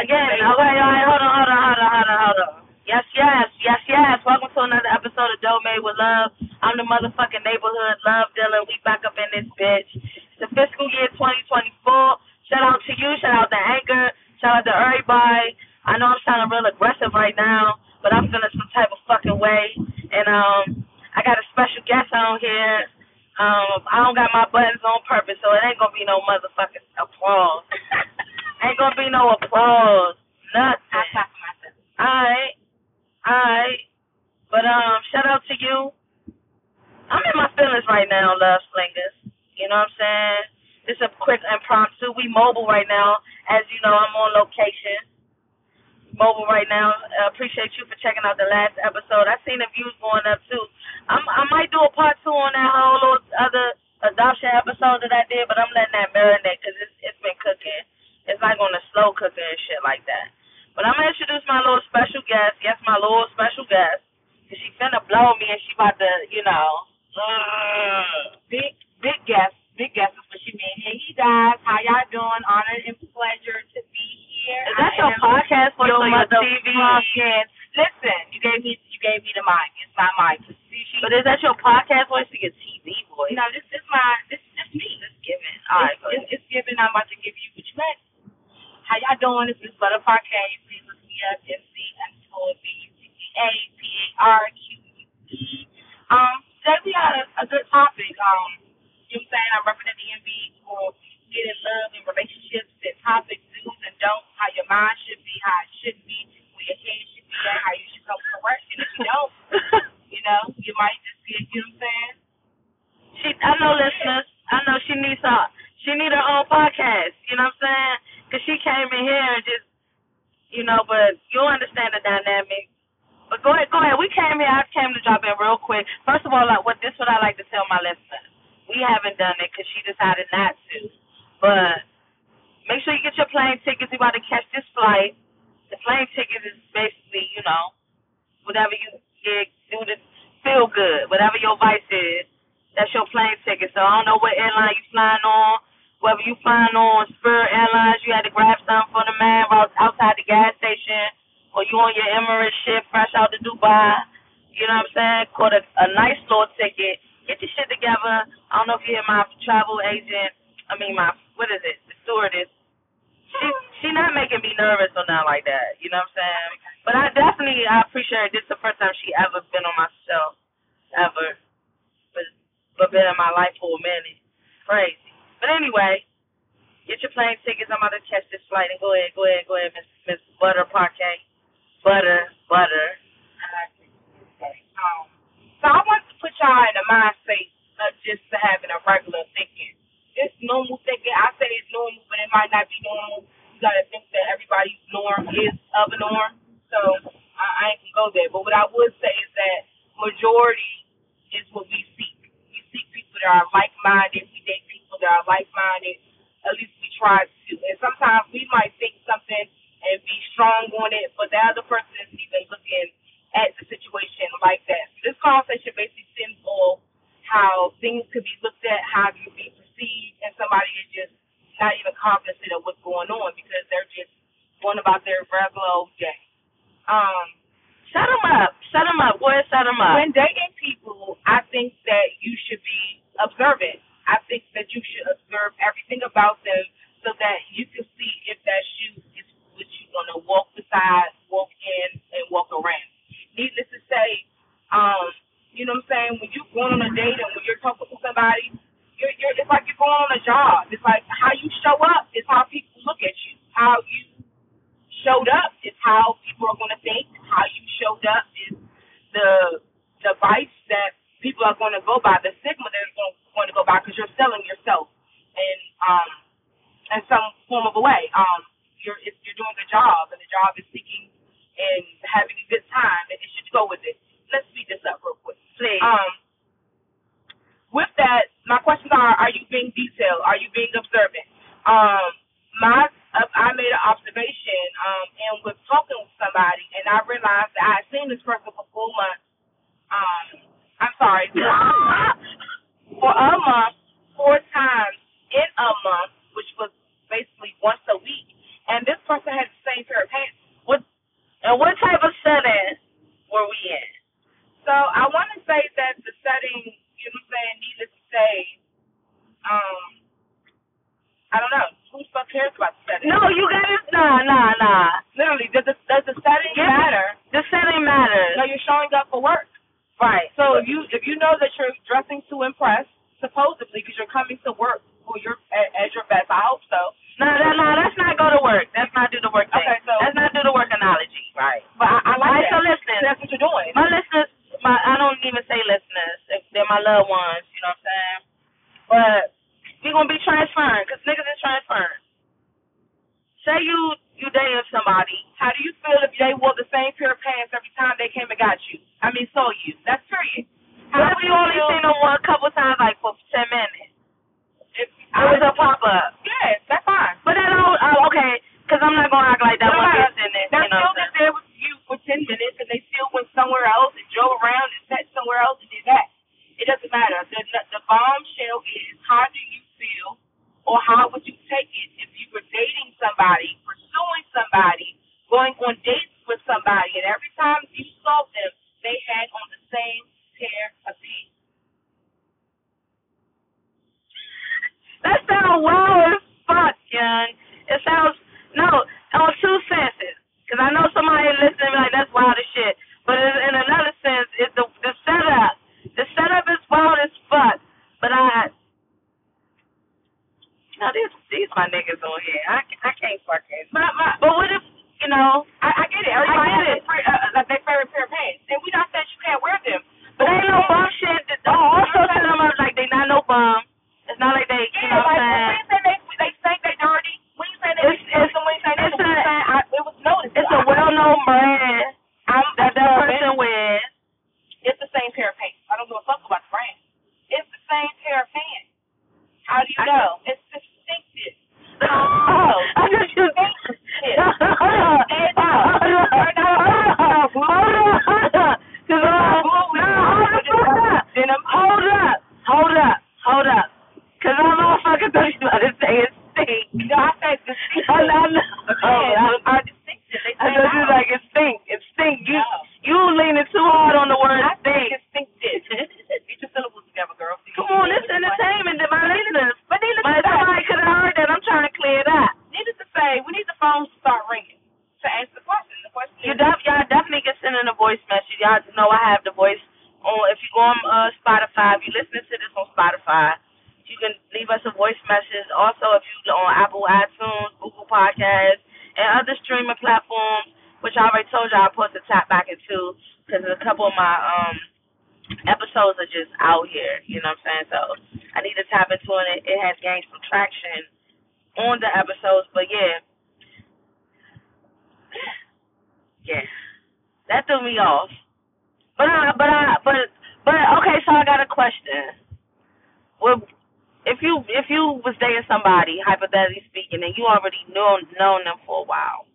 Again, okay, all right, hold on, hold on, hold on, hold on, hold on. Yes, yes, yes, yes. Welcome to another episode of Dope Made with Love. I'm the motherfucking neighborhood love dealer. We back up in this bitch. It's the fiscal year 2024. Shout out to you. Shout out to Anchor. Shout out to everybody. I know I'm sounding real aggressive right now, but I'm feeling some type of fucking way. And um, I got a special guest on here. Um, I don't got my buttons on purpose, so it ain't gonna be no motherfucking applause. ain't gonna be no applause. Nothing. I clap for myself. Alright. Alright. But um, shout out to you. I'm in my feelings right now, love slingers. You know what I'm saying? This is a quick impromptu. We mobile right now. As you know, I'm on location. Mobile right now. I appreciate you for checking out the last episode. I seen the views going up too. I'm, I might do a part two on that whole little other adoption episode that I did, but I'm letting that marinate because it's, it's been cooking. It's like on the slow cooker and shit like that. But I'm gonna introduce my little special guest. Yes, my little special guest. Cause she finna blow me and she about to, you know. Uh, Big, big guest, big guest is what you mean. Hey, you guys, how y'all doing? Honored and pleasure to be here. Is that I your am podcast voice your or your TV? motherfucking- Listen, you gave me, you gave me the mic. It's my mic. See, she, But is that your podcast voice or your TV voice? no, this is my, this is just me. It's given. All right, it's, go ahead. it's, it's given. I'm about to give you what you meant. How y'all doing? This is Butta Parque. Please look me up. MC underscore B U T T A P A R Q U E. Um, today we had a, a good topic. Um, you know what I'm saying? I'm repping the DMV for getting love and relationships and topics, do's and don'ts, how your mind should be, how it should be, where your head should be at, how you should come correct. And if you don't, you know, you might just get, you know what I'm saying? she, I know listeners. I know she needs her. She need her own podcast. You know what I'm saying? Cause she came in here and just, you know. But you'll understand the dynamic. But go ahead, go ahead. We came here. I came to drop in real quick. First of all, like what this what I like to tell my listeners. We haven't done it because she decided not to. But make sure you get your plane tickets. We about to catch this flight. The plane tickets is basically, you know, whatever you get, do to feel good. Whatever your vice is, that's your plane ticket. So I don't know what airline you flying on. Whether you flying on Spirit Airlines, you had to grab something from the man outside the gas station, or you on your Emirates ship fresh out to Dubai. You know what I'm saying? Caught a, a nice little ticket. Get your shit together. I don't know if you hear my travel agent. I mean my what is it? The stewardess. She she not making me nervous or nothing like that. You know what I'm saying? But I definitely I appreciate it. This is the first time she ever been on my show, ever. But but been in my life for a minute. Crazy. But anyway, get your plane tickets. I'm about to catch this flight and go ahead, go ahead, go ahead, Miss Miss Butta Parque. Butter, butter. Um, so I want to put y'all in the mind state of just having a regular thinking. It's normal thinking. I say it's normal, but it might not be normal. You gotta think that everybody's norm is of a norm. So I, I ain't gonna go there. But what I would say is that majority is what we seek. We seek people that are like minded. We date people that are like minded. At least we try to. And sometimes we might think something and be strong on it, but the other person is even looking at the situation like that. So this conversation basically stems on how things could be looked at, how it could be perceived, and somebody is just not even cognizant of what's going on because they're just going about their regular old day. Um, Shut him up. Shut him up. Go ahead, shut him up. when dating people, I think that you should be observant. I think that you should observe everything about them so that you can see if that shoe is what you're going to walk beside, walk in, and walk around. Needless to say, um, you know what I'm saying? When you're going on a date and when you're talking to somebody, you're, you're, it's like you're going on a job. It's like how you show up is how people look at you. How you showed up is how people are going to think. How you showed up is the device that people are going to go by, the stigma they're going, going to go by because you're selling yourself in um in some form of a way. Um, you're if you're doing a job and the job is seeking and having a good time, and it should go with it. Let's speed this up real quick. Please. Um, with that, my questions are: Are you being detailed? Are you being observant? Um, my uh, I made an observation um, and was talking with somebody, and I realized that I had seen this person for four months. Um, I'm sorry, for a month, four times in a month, which was basically once a week. And this person had the same pair and what type of setting were we in? So I want to say that the setting, you know what I'm saying, needless to say, um, I don't know. Who the fuck cares about the setting? No, you guys, nah, nah, nah. Literally, does the, does the setting yeah. matter? The setting matters. No, you're showing up for work. Right. So if you if you know that you're dressing to impress, supposedly because you're coming to work for your as your best, I hope so. No, that, no, that's not go to work. That's not do the work thing. Okay, so- that's not do the work analogy. Right. But I, I like Right, so listen. That's what you're doing. My listeners, my I don't even say listeners. They're my loved ones. You know what I'm saying? But we gonna be transferring because niggas is transferring. Say you you dating somebody. How do you feel if they wore the same pair of pants every time they came and got you? I mean, saw you. That's period. How do you only seen them one couple times, like for ten minutes? It was a pop up. Yes, that's fine. But that don't. Uh, okay, because I'm not gonna act like that No, one no, person. is, They're You know still just there with you for ten minutes, and they still went somewhere else and drove around and sat somewhere else and did that. It doesn't matter. The the bombshell is how do you feel, or how would you take it if you were dating somebody, pursuing somebody, going on dates with somebody, and every time you saw them, they had on the same pair of pants. That sounds wild as fuck, young. It sounds no on two senses. Cause I know somebody listening be like that's wild as shit. But in, in another sense, it's the the setup. The setup is wild as fuck. But I, you know, these these my niggas on here. I I can't fucking. My, my, But what if you know? I, I get it. I Everybody get has it. their fa- uh, like their favorite pair of pants, and we not saying you can't wear them. But ain't no bum shit. That, oh, also tell them I'm like they not no bum. It's not like they. You Yeah, know what like I'm when saying? you say they they think they dirty, when you say they It's- it's- when you say they it's when you a- say I, it was noticed. It's a well-known brand I'm that that observing. person wears. It's the same pair of pants. I don't give a fuck about the brand. It's the same pair of pants. How do you I- know? It's distinctive. Oh, I just you. Hold up, hold up, hold up. Cause I'm motherfucking thought you about to say it stink. No, I said distinctive. I know, I know. Again, are distinctive. They I say thought you how. like it stink. It stink. You leaning too hard on the word stink. think distinctive. Get your syllables together, girl. Come on, this is entertainment to my listeners. But needless But to say, somebody could have heard that. I'm trying to clear it up. needless to say, we need the phones to start ringing to answer the question. The question You is, def- y'all definitely can send in a voice message. Y'all know I have the voice on. If you go on uh, Spotify, if you listening to this on Spotify, you can leave us a voice message. Also, if you on Apple iTunes, Google Podcasts, and other streaming platforms, which I already told y'all I put to tap back into because a couple of my um episodes are just out here. You know what I'm saying? So I need to tap into it. It has gained some traction on the episodes, but yeah. Yeah. That threw me off. But I, but I, but, but okay. So I got a question. Well, if you if you was dating somebody, hypothetically speaking, and you already know known them for a while,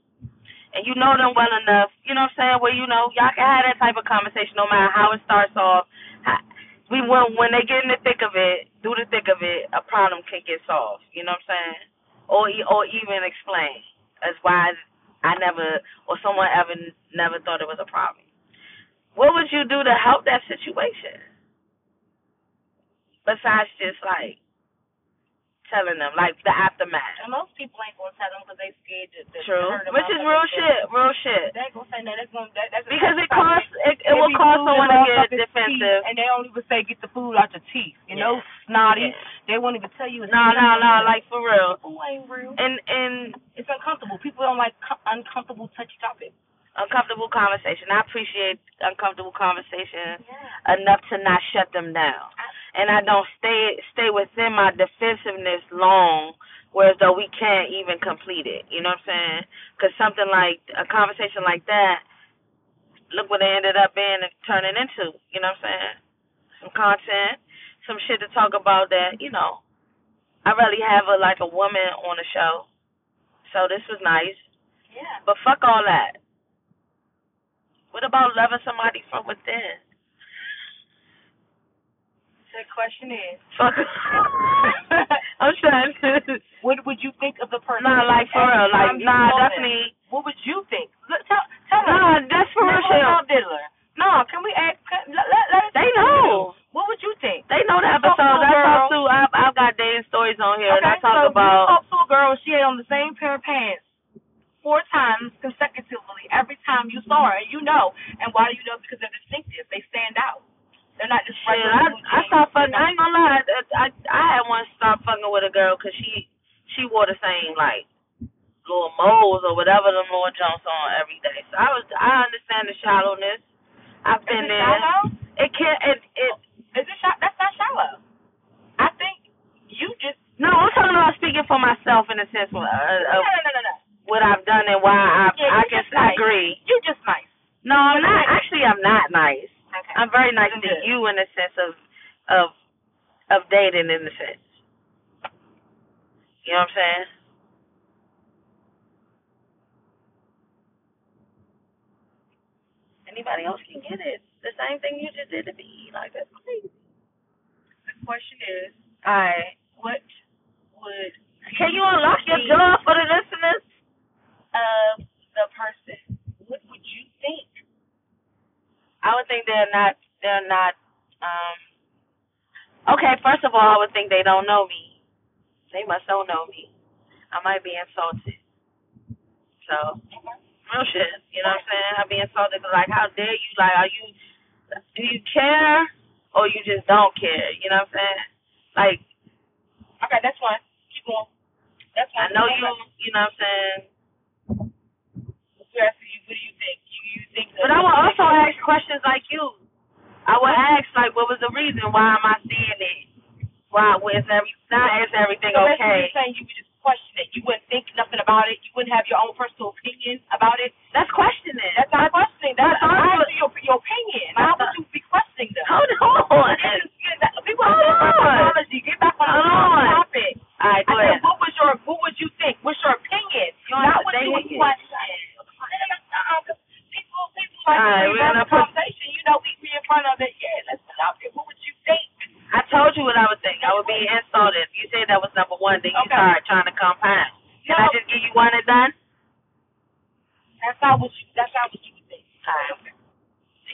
and you know them well enough, you know what I'm saying? Where you know y'all can have that type of conversation, no matter how it starts off. How, we when when they get in the thick of it, through the thick of it, a problem can get solved. You know what I'm saying? Or or even explain as why I never or someone ever never thought it was a problem. What would you do to help that situation? Besides just like telling them, like the aftermath. and most people ain't gonna tell them because they scared to, to True. hurt them Which is real shit. Real shit. They ain't gonna say that. That's gonna that, that's Because it costs it, it will cause someone to get defensive. teeth, and they don't even say get the food out your teeth. You know, snotty. Yeah. They won't even tell you. No, no, no, like for real. People ain't real. And and It's uncomfortable. People don't like co- uncomfortable touchy topics. uncomfortable conversation. I appreciate uncomfortable conversation Yeah. enough to not shut them down. And I don't stay stay within my defensiveness long, whereas though we can't even complete it. You know what I'm saying? Because something like a conversation like that, look what it ended up being and turning into. You know what I'm saying? Some content, some shit to talk about that. You know, I really have a like a woman on the show, so this was nice. Yeah. But fuck all that. What about loving somebody from within? The question is, I'm trying to. what would you think of the person? Nah, like for real, like nah, definitely. What would you think? Look, tell, tell us. Nah, that's for real Let shit. Diddler. No, can we ask? Can, let, let, let They know. What would you think? They know the You talk episodes. to a I talk to. I've, I've got dating stories on here, and I okay, talk so about. you talk to a girl, she ain't on the same pair of pants four times consecutively every time you saw her, and you know. And why do you know? Because they're distinctive. They stand out. They're not just Shit, regular I I stopped fucking. I ain't gonna lie. I, I I had one stop fucking with a girl because she she wore the same like little moles or whatever them Lord Jones on every day. So I was I understand the shallowness. I've Is been it there. shallow? It can't. It it. Is it shallow? That's not shallow. I think you just No, I'm talking about speaking for myself in the sense of, uh, no no no no no. what I've done and why I Yeah, I guess just. I agree. You just nice. No, I'm not. Actually, I'm not nice. Okay. I'm very nice to you in the sense of of of dating in the sense. You know what I'm saying? Anybody else can get it. The same thing you just did to me. Like that's crazy. The question is, I what would Can you unlock your door for the listeners? of the person? What would you think? I would think they're not they're not um Okay, first of all I would think they don't know me. They must don't know me. I might be insulted. So real shit, you know what I'm saying? I'd be insulted like how dare you like are you do you care or you just don't care, you know what I'm saying? Like Okay, that's fine. Keep going. That's I fine. know you you know what I'm saying? We're asking you, what do you think? But I would also ask questions like you. I would ask like, what was the reason? Why am I seeing it? Why was every not is everything So basically okay? you're saying you would just question it. You wouldn't think nothing about it. You wouldn't have your own personal opinion about it. That's questioning. That's not questioning. That's That's asking your, your opinion. How would you be questioning them? Hold on. Get- get back- People Hold are on. psychology. Get back on the Hold on. topic. All right, go I said, ahead. what was your, what would you think? What's your opinion? You want Not to what say you would it? question. Uh-uh, 'cause People, people like All right, to we're have gonna a put- conversation. You know, we be in front of it. Yeah, let's put it out there. What would you think? I told you what I would think. I would be insulted. You said that was number one. Then you Okay. started trying to compound. Can I No. just give you one and done? That's not what you. That's not what you would think. All right.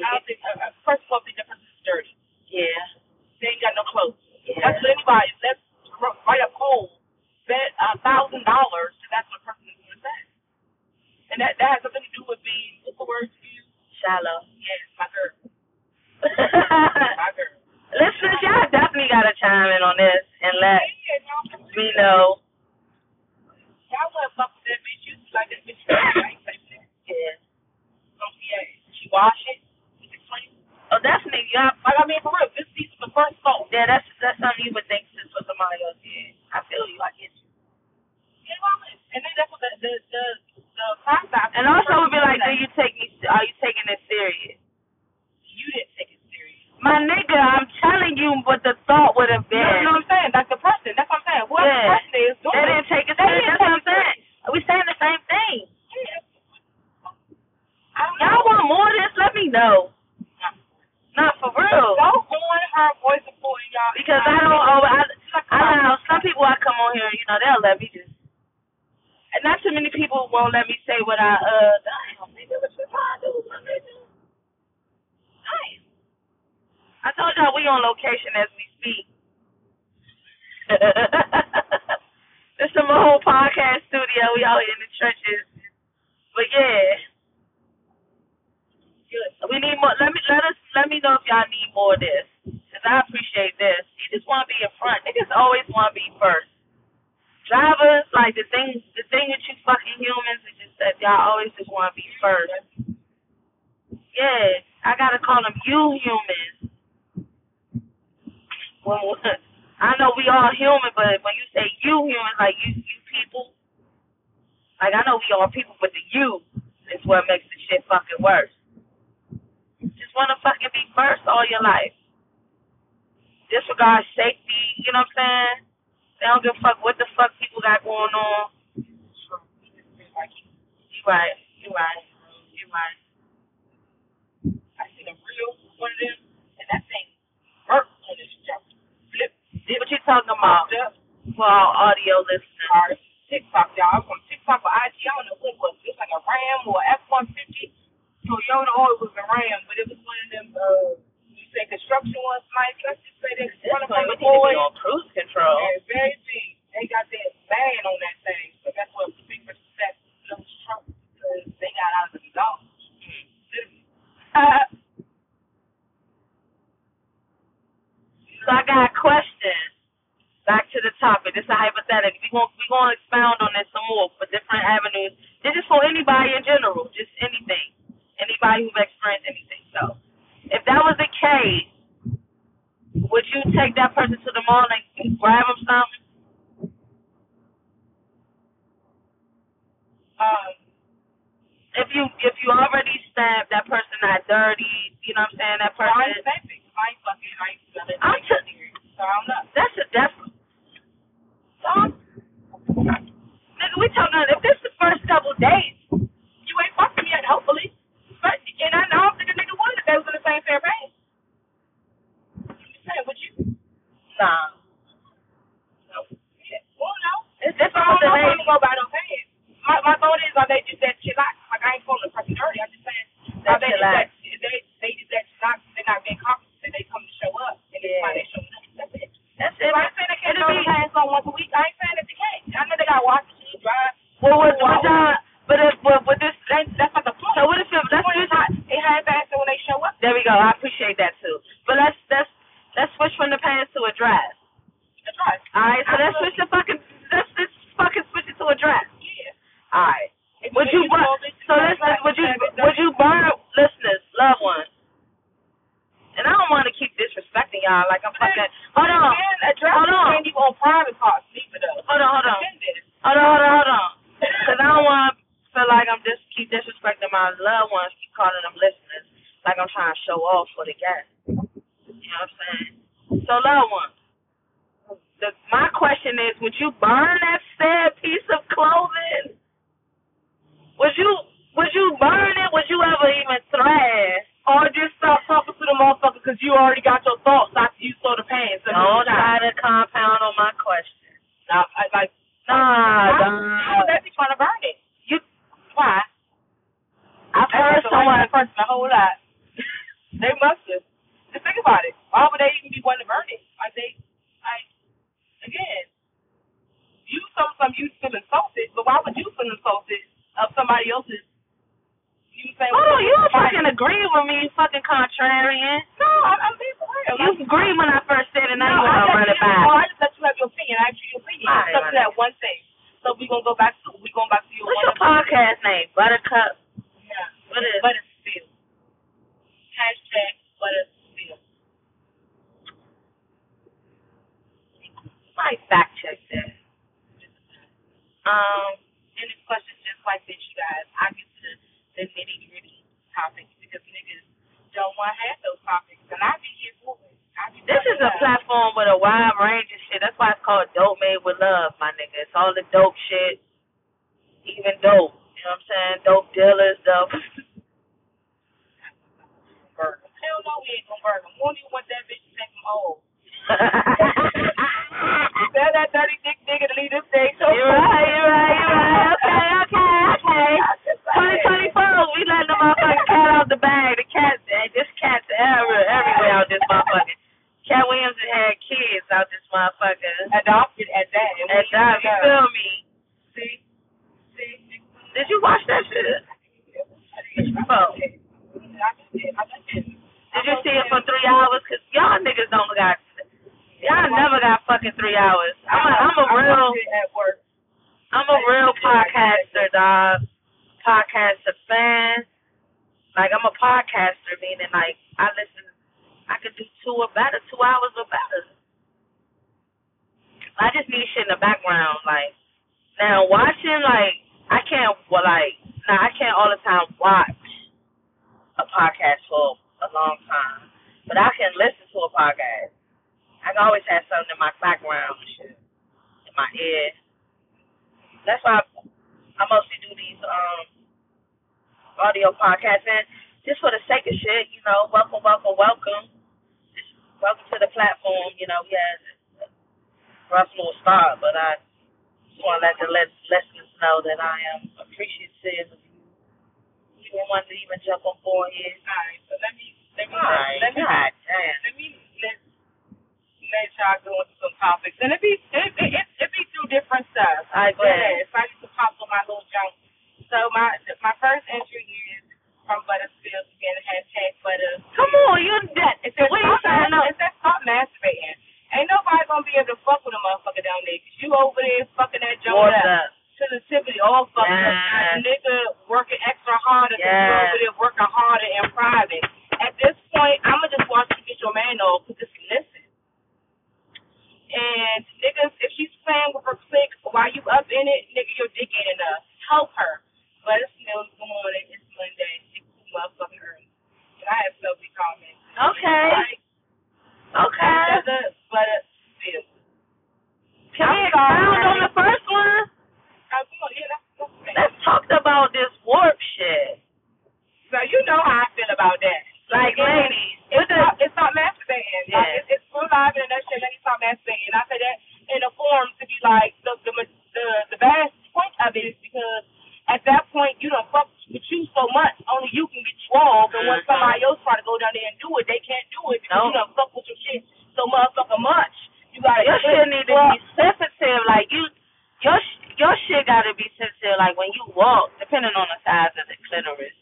I don't think. Uh, uh, first of all, I think the person's dirty. Yeah. They ain't got no clothes. Yeah. That's what anybody. Let's r- write up cold. Bet a thousand dollars. That's what a person is going to say. And that that has something to do with being. What's the word you use? Shallow. Yes, my girl. My girl. Listeners, y'all definitely got to chime in on this and let Yeah, y'all, me know. y'all went fuck with that bitch. You like that bitch. I ain't say that. Yeah. Don't see it. She wash it. She clean. Oh, definitely. Y'all, Like I mean, for real. This these are the first salt. yeah, that's that's something you would think since for somebody else. Yeah. I feel you. I get you. You know what I mean? And then that's what the the the the crime factor. And also, would be like, do you take me? Are you taking this serious? You didn't take it serious. My nigga, I'm telling you what the thought would have been. You know what I'm saying? That's the person. That's what I'm saying. Whoever Yeah. the person is doing They it. didn't take it They serious. didn't That's what I'm take it saying. We saying the same thing. I don't know. Y'all want more of this? Let me know. Not for real. Go on her voice support, y'all. Because I don't. Oh, I, I know some people. I come on here, you know, they'll let me just. And not too many people won't let me say what I uh. Alright, so let's switch the fucking, let's, let's fucking switch it to a dress. Yeah. Alright. Would you, burn, told me to so do listen, that, would you, would you burn, listeners, loved ones, and I don't want to keep disrespecting y'all like I'm fucking, hold on, Again, a dress hold on. can't on private parts, hold on, hold on. Hold on, hold on, hold on. Because I don't want to feel like I'm just keep disrespecting my loved ones, keep calling them listeners, like I'm trying to show off for the guests. You know what I'm saying? So, loved ones, the, my question is, would you burn that sad piece of clothing? Would you would you burn it? Would you ever even thrash? Or just stop talking to the motherfucker because you already got your thoughts after you saw the pants. So Don't you try to compound on my question. Nah, I, like, Nah, how, nah. how would they be trying to burn it? You, Why? I've That's heard a someone. person a whole lot. they must have. Just think about it. Why would they even be wanting to burn it? Like they, like, again, you saw something you feel insulted, but why would you feel insulted of somebody else's? You saying? Oh, you don't fucking agree with me, you fucking contrarian. No, I'm, I'm being for real. You agreed when I first said it, now you I want to run let it you- back. Oh, I just let you have your opinion. I asked you your opinion. All You right, stuck to my that one thing. So we gonna go back to we going back to your What's one. your podcast name? Buttercup. Yeah. What is- Butta Spill. Hashtag Butta Spill. Might fact check that. Um, And this question just like this, you guys. I get to the, nitty gritty topics because niggas don't want to have those topics, and I be here for it. I this is a platform with a wide range of shit. That's why it's called Dope Made with Love, my nigga. It's all the dope shit, even dope. You know what I'm saying? Dope dealers, dope. Hell no, we ain't gonna burn them. We don't even want that bitch to take them old. Tell that dirty dick nigga to leave this day. So You're right, you're right, you're right. Okay, okay, okay. 2024, we letting the motherfucking cat out the bag. The cat, this cat's everywhere, everywhere out this motherfucker. Katt Williams had kids out this motherfucker. Adopted at that. And you feel me? See? See? Did you watch that shit? Oh. Did. I just did. Did you see it for three hours? Cause y'all niggas don't got, y'all never got fucking three hours. I'm a, I'm a I real, watched at work. I'm a real podcaster, dog. Podcaster fan. Like I'm a podcaster, meaning like I listen. I could do two or better, two hours or better. I just need shit in the background. Like now, watching like I can't. Well, like now I can't all the time watch a podcast for a long time, but I can listen to a podcast. I can always have something in my background, shit, in my ear. That's why I, I mostly do these um audio podcasts and just for the sake of shit, you know, welcome, welcome, welcome. Just welcome to the platform, you know, yeah, rough little start, but I just want to let the lis- listeners know that I am appreciative of you. You want to even jump on board here. All right, so let me let me Alright, let me God damn. let me let y'all go into some topics, and it be it it, it, it be through different stuff. I but guess. if I need to pop on my little junk, So my my first entry is from Butterfield again, hashtag Butter. Come on, you dead? It that what stop, are you mas- it's that stop masturbating. Ain't nobody gonna be able to fuck with a motherfucker down there. Cause you over there fucking that jump up. up sensitivity all fucked yes. up. That nigga working extra harder yes. than over there working harder in private. At this point, I'ma just watch you get your man off. Cause just listen. And niggas, if she's playing with her click while you up in it, nigga, your dick ain't enough. Help her. But it's still good morning. It's Monday. It's too motherfucking early. And I have selfie comments. Okay. Like, Okay. but, but still. Can we expound on the first one? I'm yeah, that's, that's okay. Let's talk about this warp shit. So you know how I feel about that. Like, ladies, it's the- not, it's not masturbating. Yeah. Like, it's, it's we're live in a nutshell. Ladies not masturbating. I say that in a form to be like the the vast point of it is because at that point you don't fuck with you so much. Only you can get swole. And when Mhm. somebody else try to go down there and do it, they can't do it because No. you don't fuck with your shit so motherfucking much. You gotta Your click, shit need to swell. be sensitive. Like you, your sh- your shit got to be sensitive. Like when you walk, depending on the size of the clitoris.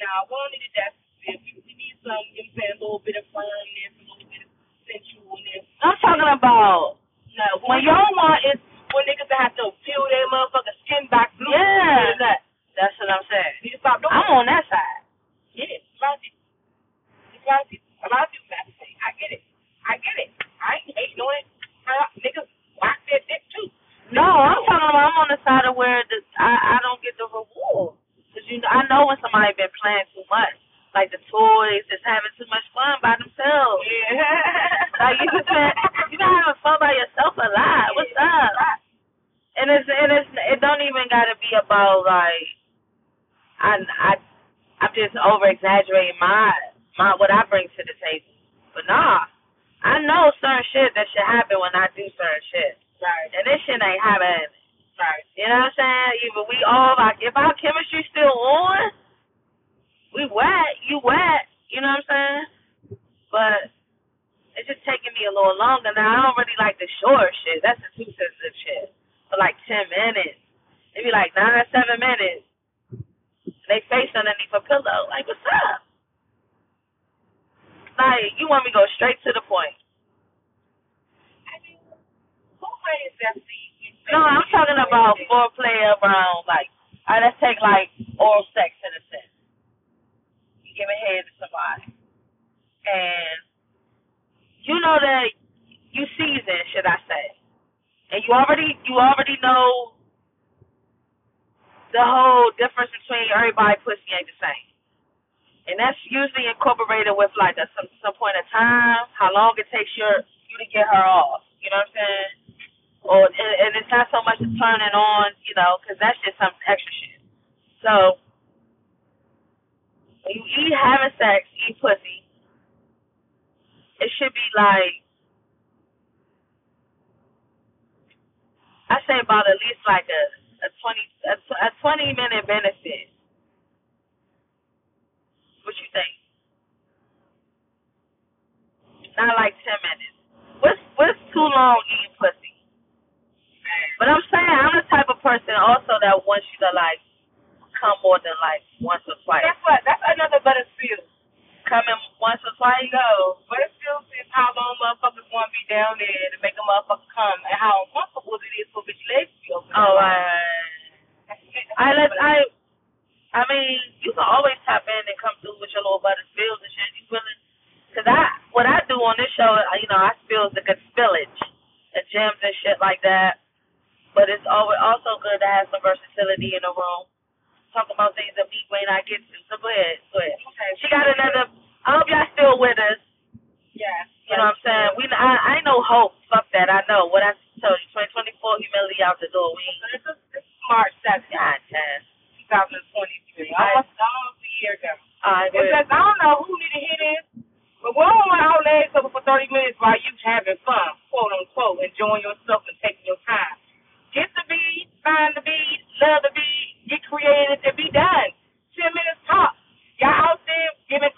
Nah, we don't need that. We, we need some, you know what I'm saying, a little bit of firmness, a little bit of sensualness. I'm talking about No, when when you y'all want is when niggas that have to peel their motherfucking skin back blue. Yeah. That. That's what I'm saying. You need to stop doing I'm on that side. Yeah, a lot of people. A lot of people. A lot of people masturbate. I get it. I get it. I ain't hating on it. Uh, niggas whack their dick too. No, I'm talking about I'm on the side of where the I I don't get the reward. Cause you know, I know when somebody been playing too much, like the toys, just having too much fun by themselves. Yeah. Like you just been, you been having fun by yourself a lot. What's up? And it's and it's it don't even gotta be about like I I I'm just over exaggerating my my what I bring to the table. But nah, I know certain shit that should happen when I do certain shit, Right. and this shit ain't happening. Right. You know what I'm saying? Either we all like if our chemistry still on, we wet, you wet. You know what I'm saying? But it's just taking me a little longer now. I don't really like the short shit. That's the too sensitive shit. For like ten minutes. Maybe like nine, seven minutes. They face underneath a pillow. Like, what's up? Like, you want me to go straight to the point. I mean, who is that you No, I'm talking about foreplay around like all right, let's take like oral sex in a sense. You give a head to somebody. And you know that you season, should I say. And you already you already know the whole difference between everybody pussy ain't the same. And that's usually incorporated with like a some some point of time, how long it takes your you to get her off. You know what I'm saying? or and, and it's not so much the turning on, you know, because that's just some extra shit. So when you eat having sex, eat pussy, it should be like I say about at least like a a twenty a, a twenty minute benefit. What you think? Not like ten minutes. What's what's too long eating pussy? But I'm saying I'm the type of person also that wants you to like come more than like once or twice. Guess what? That's another better Butterfield. Coming once or twice. No, Butterfield is how long motherfuckers want to be down there to make a motherfucker come and how uncomfortable it is for bitch legs to be open. Oh, it. I let I. I mean, you can always tap in and come through with your little Butterfields and shit. You willing? Cause I what I do on this show, you know, I spill the good spillage, the gems and shit like that. But it's always also good to have some versatility in the room. Talk about things that we may not get to. So go ahead, go ahead. Okay. She got another. I hope y'all still with us. Yeah. You know what I'm saying? We I, I ain't no hope. Fuck that. I know what I told you. 2024 humility out the door. We is, this is March 7th, God damn. 2023. Almost, almost a year ago. All right, It go ahead. says, I don't know who need to hear this, but we don't want our legs open for 30 minutes while you having fun, quote unquote, enjoying yourself and taking your time. Get the bead, find the bead, love the bead, get creative, and be done. 10 minutes top. Y'all out there giving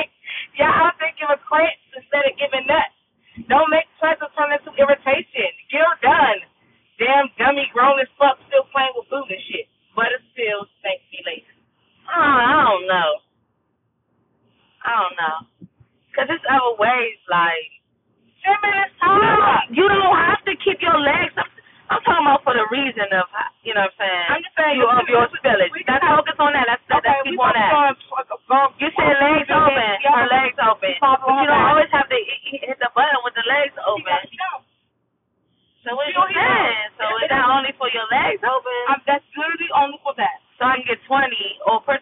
y'all out there giving cramps instead of giving nuts. Don't make pleasure turn into irritation. Get her done. Damn dummy grown as fuck still playing with food and shit. But it's still thanks me later. Oh, ah, I don't know. I don't know. Cause there's other ways, like Ten minutes top. you don't have to keep your legs. I'm, I'm talking about for the reason of you know what I'm saying. I'm just saying you of your spirit. Let's focus on that. Let's okay, let's keep on that. You said legs open. Her legs open. But you don't always have to hit the button with the legs open. So what you saying? So is that only for your legs open? Um, that's literally only for that. So I can get 20 or per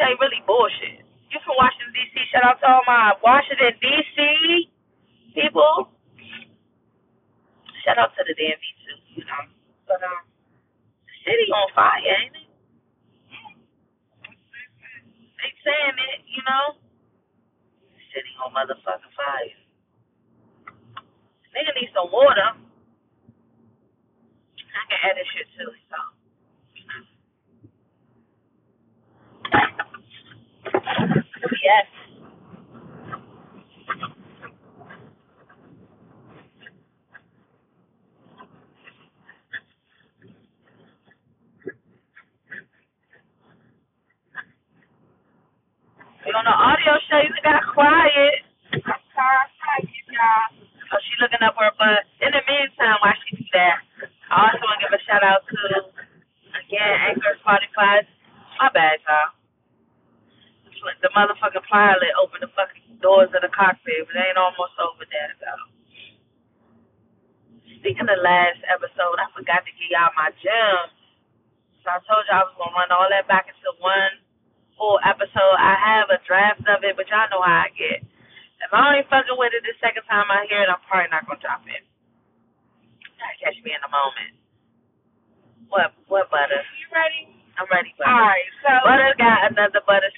Tay really bullshit. You from Washington D.C. Shout out to all my Washington D.C. people. Shout out to the DMV too. You know, but um, the city on fire, ain't it? They saying it, you know. The city on motherfucking fire. Nigga needs some water. I can add this shit to it, so. Yes. And on the audio show, you got quiet. I'm sorry, I'm looking up her butt. In the meantime, while she do that, I also want to give a shout out to, again, Anchor Spotify. My bad, y'all the motherfucking pilot opened the fucking doors of the cockpit, but they ain't almost over there though. Speaking of last episode, I forgot to give y'all my gems. So I told y'all I was gonna run all that back into one full episode. I have a draft of it, but y'all know how I get. If I ain't fucking with it the second time I hear it, I'm probably not gonna drop it. Gotta catch me in a moment. What what butter? You ready? I'm ready. Butter. All right. So butter got another butter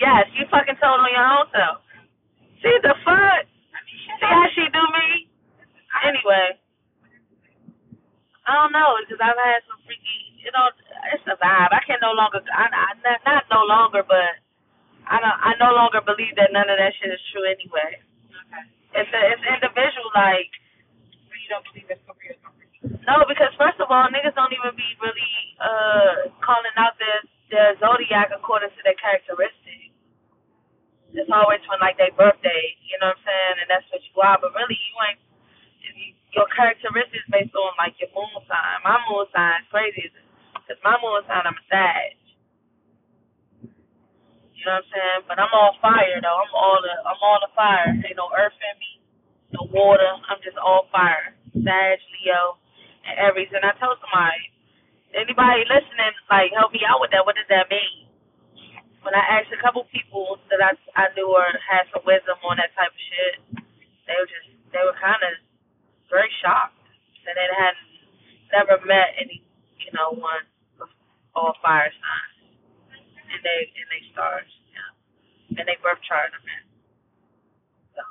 Yes, you fucking told on your whole self. See the fuck? See how she do me? Anyway. I don't know, because I've had some freaky, you know, it's a vibe. I can no longer, I, I not, not no longer, but I don't, I no longer believe that none of that shit is true anyway. Okay. It's a, it's individual, like. But you don't believe it's for real. No, because first of all, niggas don't even be really uh calling out this their zodiac according to their characteristics. It's always when like their birthday, you know what I'm saying, and that's what you are. But really, you ain't. Your characteristics based on like your moon sign. My moon sign is crazy, cause my moon sign I'm a Sag. You know what I'm saying? But I'm all fire though. I'm all the I'm all the fire. Ain't no earth in me, no water. I'm just all fire. Sag, Leo, and Aries. And I told somebody, anybody listening, like help me out with that. What does that mean? When I asked a couple people that I I knew or had some wisdom on that type of shit, they were just they were kind of very shocked that they had never met any you know one of all fire signs and they and they stars, yeah, and they birth chart them in. So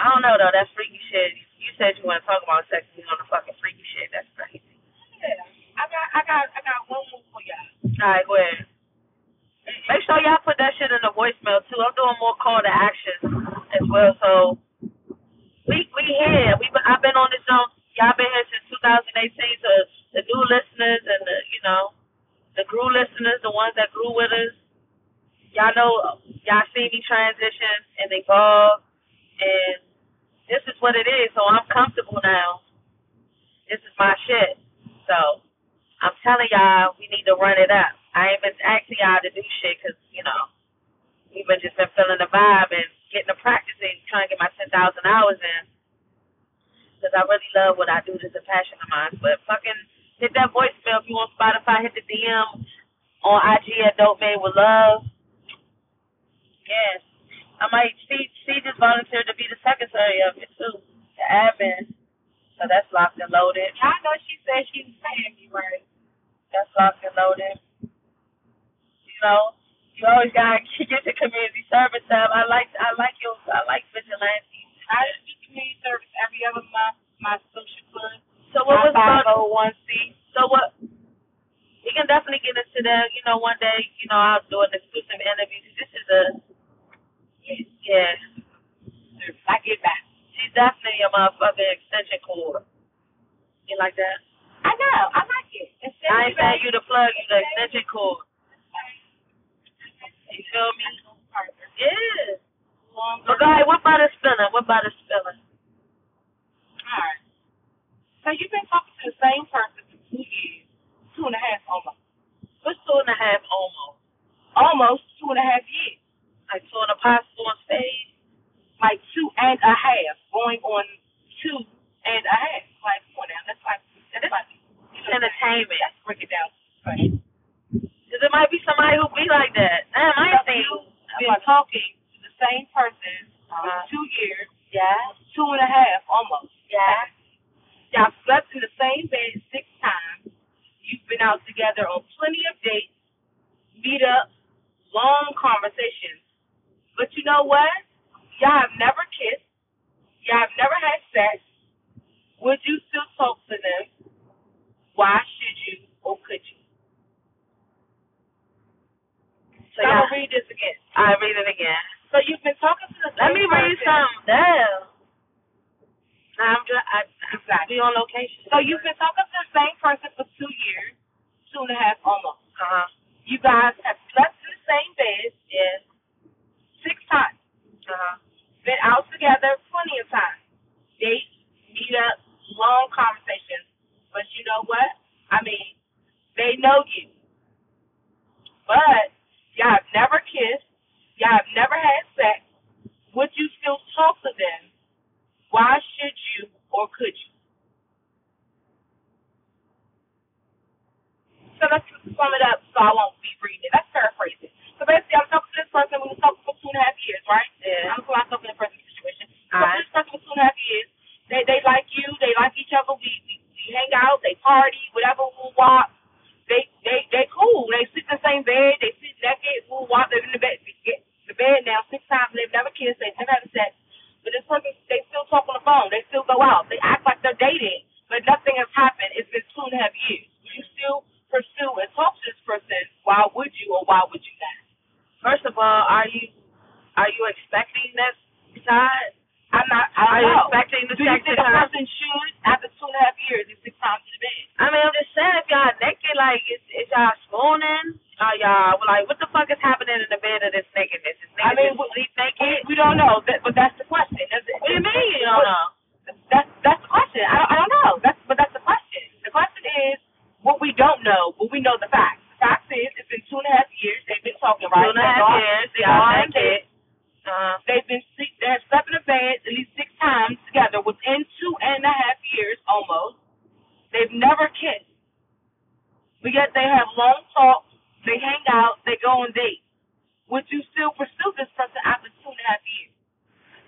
I don't know though. That's freaky shit. You said you want to talk about sex and you on the fucking freaky shit. That's crazy. I got I got I got one more for y'all. All right, go ahead. Make sure y'all put that shit in the voicemail too. I'm doing more call to action as well. So we we here. We been, I've been on this show. Y'all been here since 2018. So the new listeners and the you know the grew listeners, the ones that grew with us. Y'all know y'all see me transition and evolve, and this is what it is. So I'm comfortable now. This is my shit. So I'm telling y'all, we need to run it up. I ain't been asking y'all to do shit 'cause you know we've been just been feeling the vibe and getting the practice and trying to get my ten thousand hours in. 'Cause I really love what I do. This is a passion of mine. But fucking hit that voicemail if you on Spotify. Hit the DM on IG at Dope Made with Love. Yes, I might. She she just volunteered to be the secretary of it too, the admin. So that's locked and loaded. Y'all know she said she was paying me right. That's locked and loaded. You know, you always gotta get the community service up. I like I like your I like vigilante. I just do community service every other month. My social club. So what was my about 501c. so what we can definitely get into that, you know, one day, you know, I'll do an exclusive interview. This is a yeah. I get back. She's definitely a motherfucking extension cord. You like that? I know. I like it. It's I ain't saying you to plug you the extension cord. You feel me? Yeah. Ahead, what about the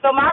So my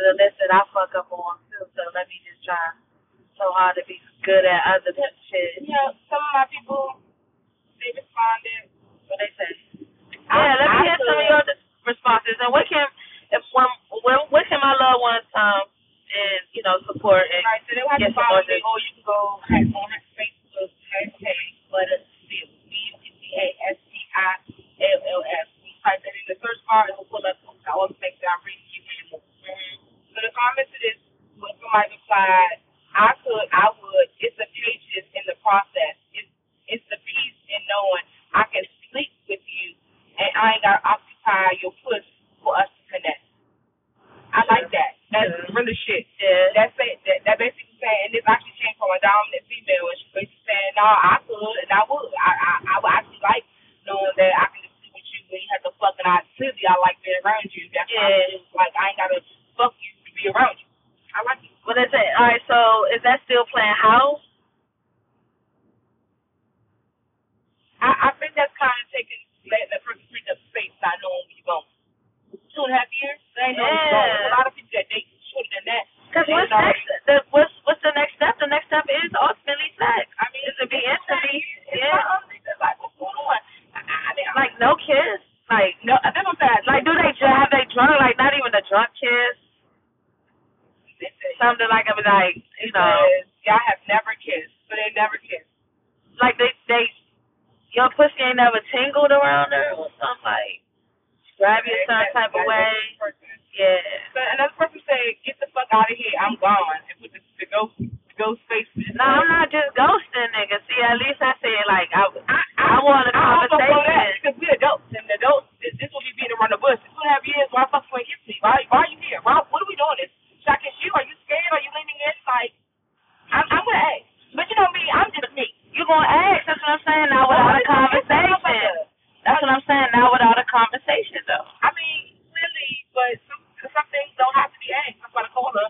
there's a lesson I fuck up on too. So let me just try so hard to be good at other shit. Yeah, some of my people they responded. What they said? Yeah, let me I hear some of your responses. And what can if one, when what can my loved ones um and you know support and right, so they get to follow me, oh, you can go on her Facebook page, but it's B U T A S T I L L S. Type that in the search bar, it will pull up. I always make sure I read you. Mm-hmm. So the comments of this was from my replied, I could, I would. It's the pages in the process. It's it's the peace in knowing I can sleep with you and I ain't gotta occupy your push for us to connect. I like that. That's yeah. really shit. Yeah. That's it. That, that basically saying, and this actually came from a dominant female, and she basically saying, no, I could and I would. I I, I would actually like knowing that I can sleep with you when you have to fucking opportunity. I like being around you. That's yeah. like, I ain't gotta fuck you be around you. I like you. Well, that's it. All right. So is that still playing house? I, I think that's kind of taking letting that person free up space, I know where you're. Two and a half years, they ain't yeah. you're. A lot of people that date shorter than that. Because what's next? The, what's what's the next step? The next step is ultimately sex. I mean, it's to be intimate. Yeah. Like, what's going on? I, I mean, like no kiss. Like no, that's what I'm saying. Like, do they have they drunk? Like, not even a drunk kiss like I was like, you know, y'all have never kissed, so they never kissed. like they they your pussy ain't never tingled around her or something like grab you certain type of way. Yeah. So another person say, "Get the fuck out of here, I'm gone," and put the, the ghost the ghost face. No, I'm not just ghosting niggas. See, at least I said like I I, I want a I also that because we adults, and adults, this, this will be being around the bush. Two and a half years, why the fuck you ain't kiss me? Why, why are you here? Why, what are we doing this? Should I kiss you? Are you scared? Are you leaning in? Like, I'm, I'm gonna ask. But you know me, I'm just me. You gonna ask? That's what I'm saying. Now without a conversation. That's what I'm saying. Now without a conversation though. I mean, clearly, but some, some things don't have to be asked. That's why the caller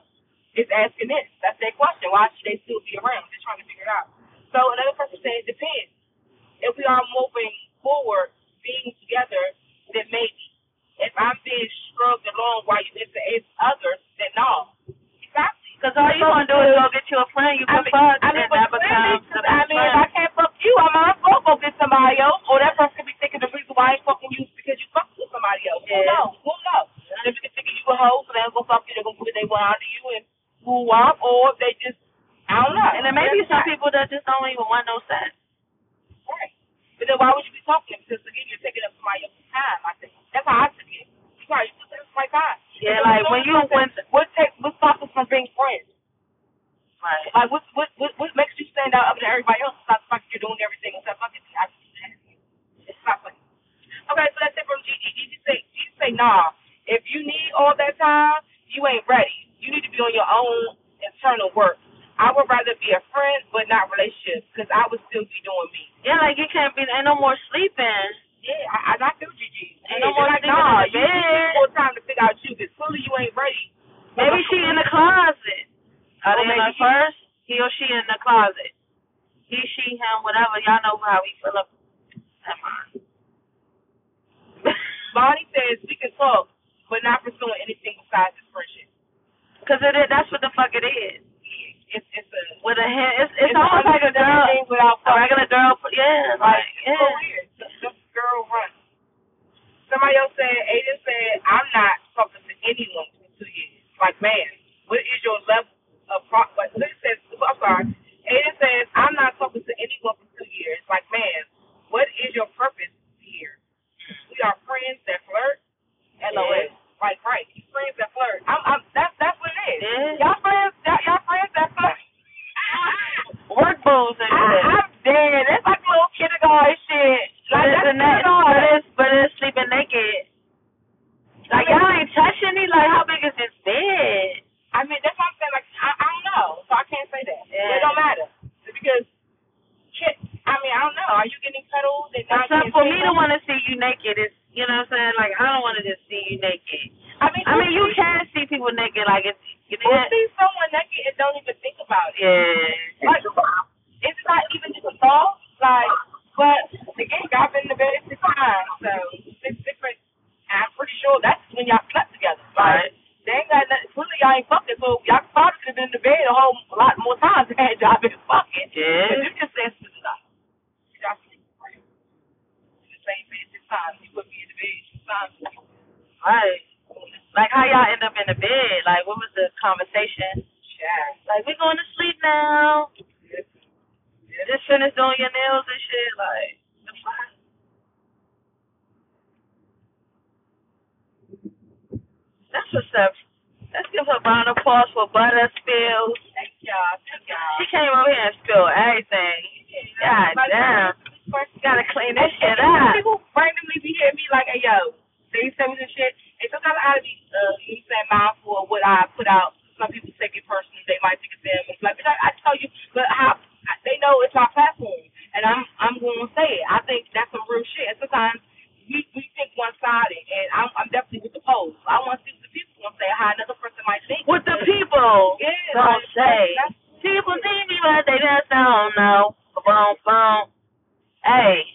is asking this. That's their question. Why should they still be around? They're trying to figure it out. So another person it depends. If we are moving forward, being together, then maybe. If I'm being shrugged along while you eight others, then no. Exactly. Cause all you gonna do is go get you a friend you I can mean, fuck, I mean, and that becomes the I mean, if I can't fuck you, I'm not gonna go get somebody else. Or that person could be thinking the reason why I ain't fucking you is because you fucked with somebody else. Who knows? Who knows? And if you can think you a hoe, so they'll go fuck you, they're gonna do what they want out of you and move up, or if they just, I don't know. And then maybe some people that just don't even want no sex. But then why would you be talking? Because again, you're taking up somebody else's time. I think that's how I see it. You probably taking up my time. Yeah, Because like when you when what take what stops us from being friends? right. Like what what what what makes you stand out other than everybody else? It's not the fact that you're doing everything except fucking. I It's not funny. Okay, so that's it from Gigi. Gigi say Gigi say nah. If you need all that time, you ain't ready. You need to be on your own internal work. I would rather be a friend, but not relationship, because I would still be doing me. Yeah, like you can't be ain't no more sleeping. Yeah, I, I I feel Gigi. Ain't no more like, sleeping nah, in the you need more time to figure out you, because clearly you ain't ready. Maybe she in the closet. Are they in the he- first? He or she in the closet. He, she, him, whatever. Y'all know how we feel up. Bonnie says we can talk, but not pursuing anything besides this friendship. Cause it is, that's what the fuck it is. It's it's a With a hand, it's it's, it's almost like a girl, without a regular girl. Yeah, like Like, it's so weird. Girl run. Somebody else said, Aiden said, I'm not talking to anyone for two years. Like, man, what is your level of pro? Like, says, I'm sorry. Aiden says, I'm not talking to anyone for two years. Like, man, what is your purpose here? We are friends that flirt. LOL. Yeah. Like, right. Friends that flirt. I'm, I'm, that's, that's what it is. Yeah. Y'all friends, y'all, y'all friends that flirt. Work booze and I, shit. I'm dead. That's like little kindergarten shit. But Like it's, that's na- but it's but it's sleeping naked. Like y'all ain't touching me. Like how big is this bed? I mean, that's what I'm saying. Like I, I don't know, so I can't say that. Yeah. It don't matter because shit. I mean, I don't know. Are you getting cuddles and not Except for me to want to see you naked is, you know what I'm saying? Like I don't want to just see you naked. I mean, I mean, you can see people naked. Like it's, you know, Or see someone naked and don't even think about it. yeah. Like, it's not even just a thought. Like, but again, I've been in the bed six times, so six different. I'm pretty sure that's when y'all slept together. Right. Like, they ain't got nothing. Clearly, y'all ain't fucking, so y'all probably could have been in the bed a whole lot more times had y'all been fucking. Yeah. But you just said six times. Y'all sleep right. In the same bed six times. You put me in the bed six times. Right. Like how y'all end up in the bed? Like what was the conversation? Child. Like we going to sleep now. Yes. Just finish doing your nails and shit. Like the fuck. That's what's up. Let's give her a round of applause for Butta Spills. Thank y'all. Thank y'all. She came over here and spilled everything. God damn. Gotta clean this shit up. People randomly be hitting me like, hey, yo, they send me some shit. And sometimes I gotta be, uh, you know, saying mindful of what I put out. Some people take it personally. They might think it's them. It's like, but I, I tell you, but how, they know it's our platform. And I'm, I'm going to say it. I think that's some real shit. And sometimes we, we think one sided. And I'm, I'm definitely with the polls. I want to see what the people going to say, how another person might think. What the people Yeah, don't like, say. that's- People but they just don't know. Boom, boom. Hey,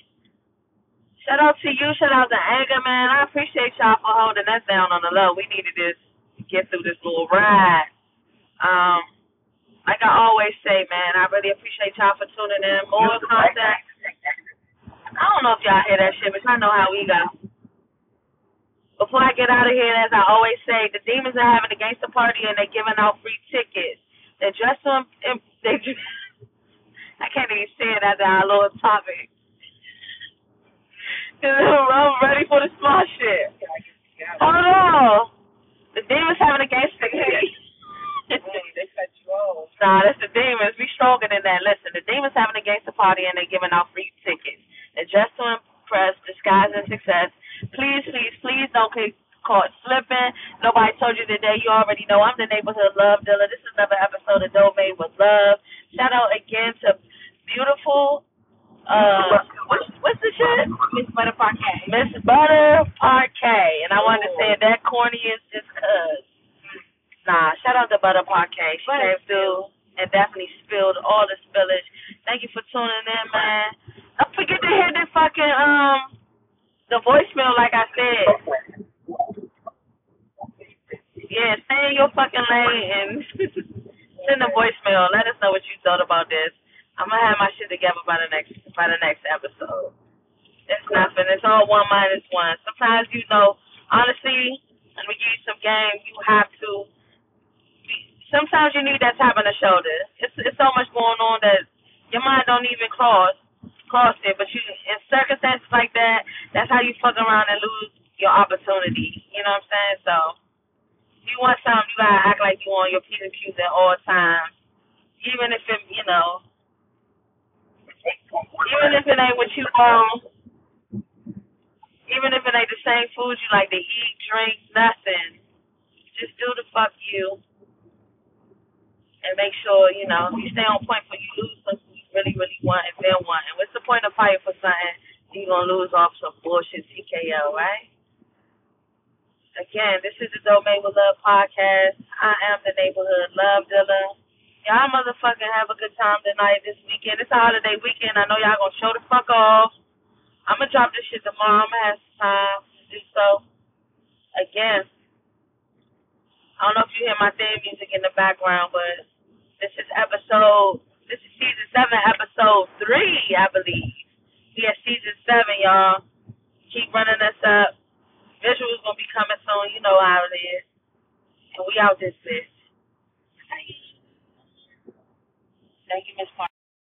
shout out to you. Shout out to Anger, man. I appreciate y'all for holding us down on the low. We needed this to get through this little ride. Um, like I always say, man, I really appreciate y'all for tuning in. More content. I don't know if y'all hear that shit, but y'all know how we go. Before I get out of here, as I always say, the Demons are having a gangster party and they're giving out free tickets. They dress them. They. I can't even say it after our little topic. Cause I'm ready for the small shit. Hold on. The demons having a gangster. they you off. Nah, that's the demons. We stronger than that. Listen, the demons having a gangster party and they're giving out free tickets. They're dressed to impress, disguised as success. Please, please, please don't get caught slipping. Nobody told you today. You already know I'm the neighborhood love dealer. This is another episode of Made with Love. Shout out again to beautiful uh what's what's the shit? Miss Butta Parque. Miss Butta Parque. And I wanted to say that corny is just cause. Nah, shout out to Butta Parque. She came through and definitely spilled all the spillage. Thank you for tuning in, man. Don't forget to hit the fucking um the voicemail like I said. Yeah, stay in your fucking lane and send a voicemail. Let us know what you thought about this. I'm gonna have my shit together by the next by the next episode. It's nothing. It's all one minus one. Sometimes you know, honestly, when we give you some game, you have to. Sometimes you need that tap on the shoulder. It's it's so much going on that your mind don't even cross cross it. But you in circumstances like that, that's how you fuck around and lose your opportunity. You know what I'm saying? So, if you want something, you gotta act like you want your P's and Q's at all times, even if it, you know even if it ain't what you want, even if it ain't the same food you like to eat, drink, nothing, just do the fuck you. And make sure, you know, you stay on point for you lose something you really, really want and then want. And what's the point of fighting for something you gonna lose off some bullshit TKO, right? Again, this is the Dope Made with Love podcast. I am the neighborhood love dealer. Y'all motherfucking have a good time tonight, this weekend. It's a holiday weekend. I know y'all gonna show the fuck off. I'm gonna drop this shit tomorrow. I'm gonna have some time to do so. Again, I don't know if you hear my theme music in the background, but this is episode, this is season seven, episode three, I believe. We at season seven, y'all. Keep running us up. Visuals gonna be coming soon. You know how it is. And we out this bitch. Thank you, Miss Park.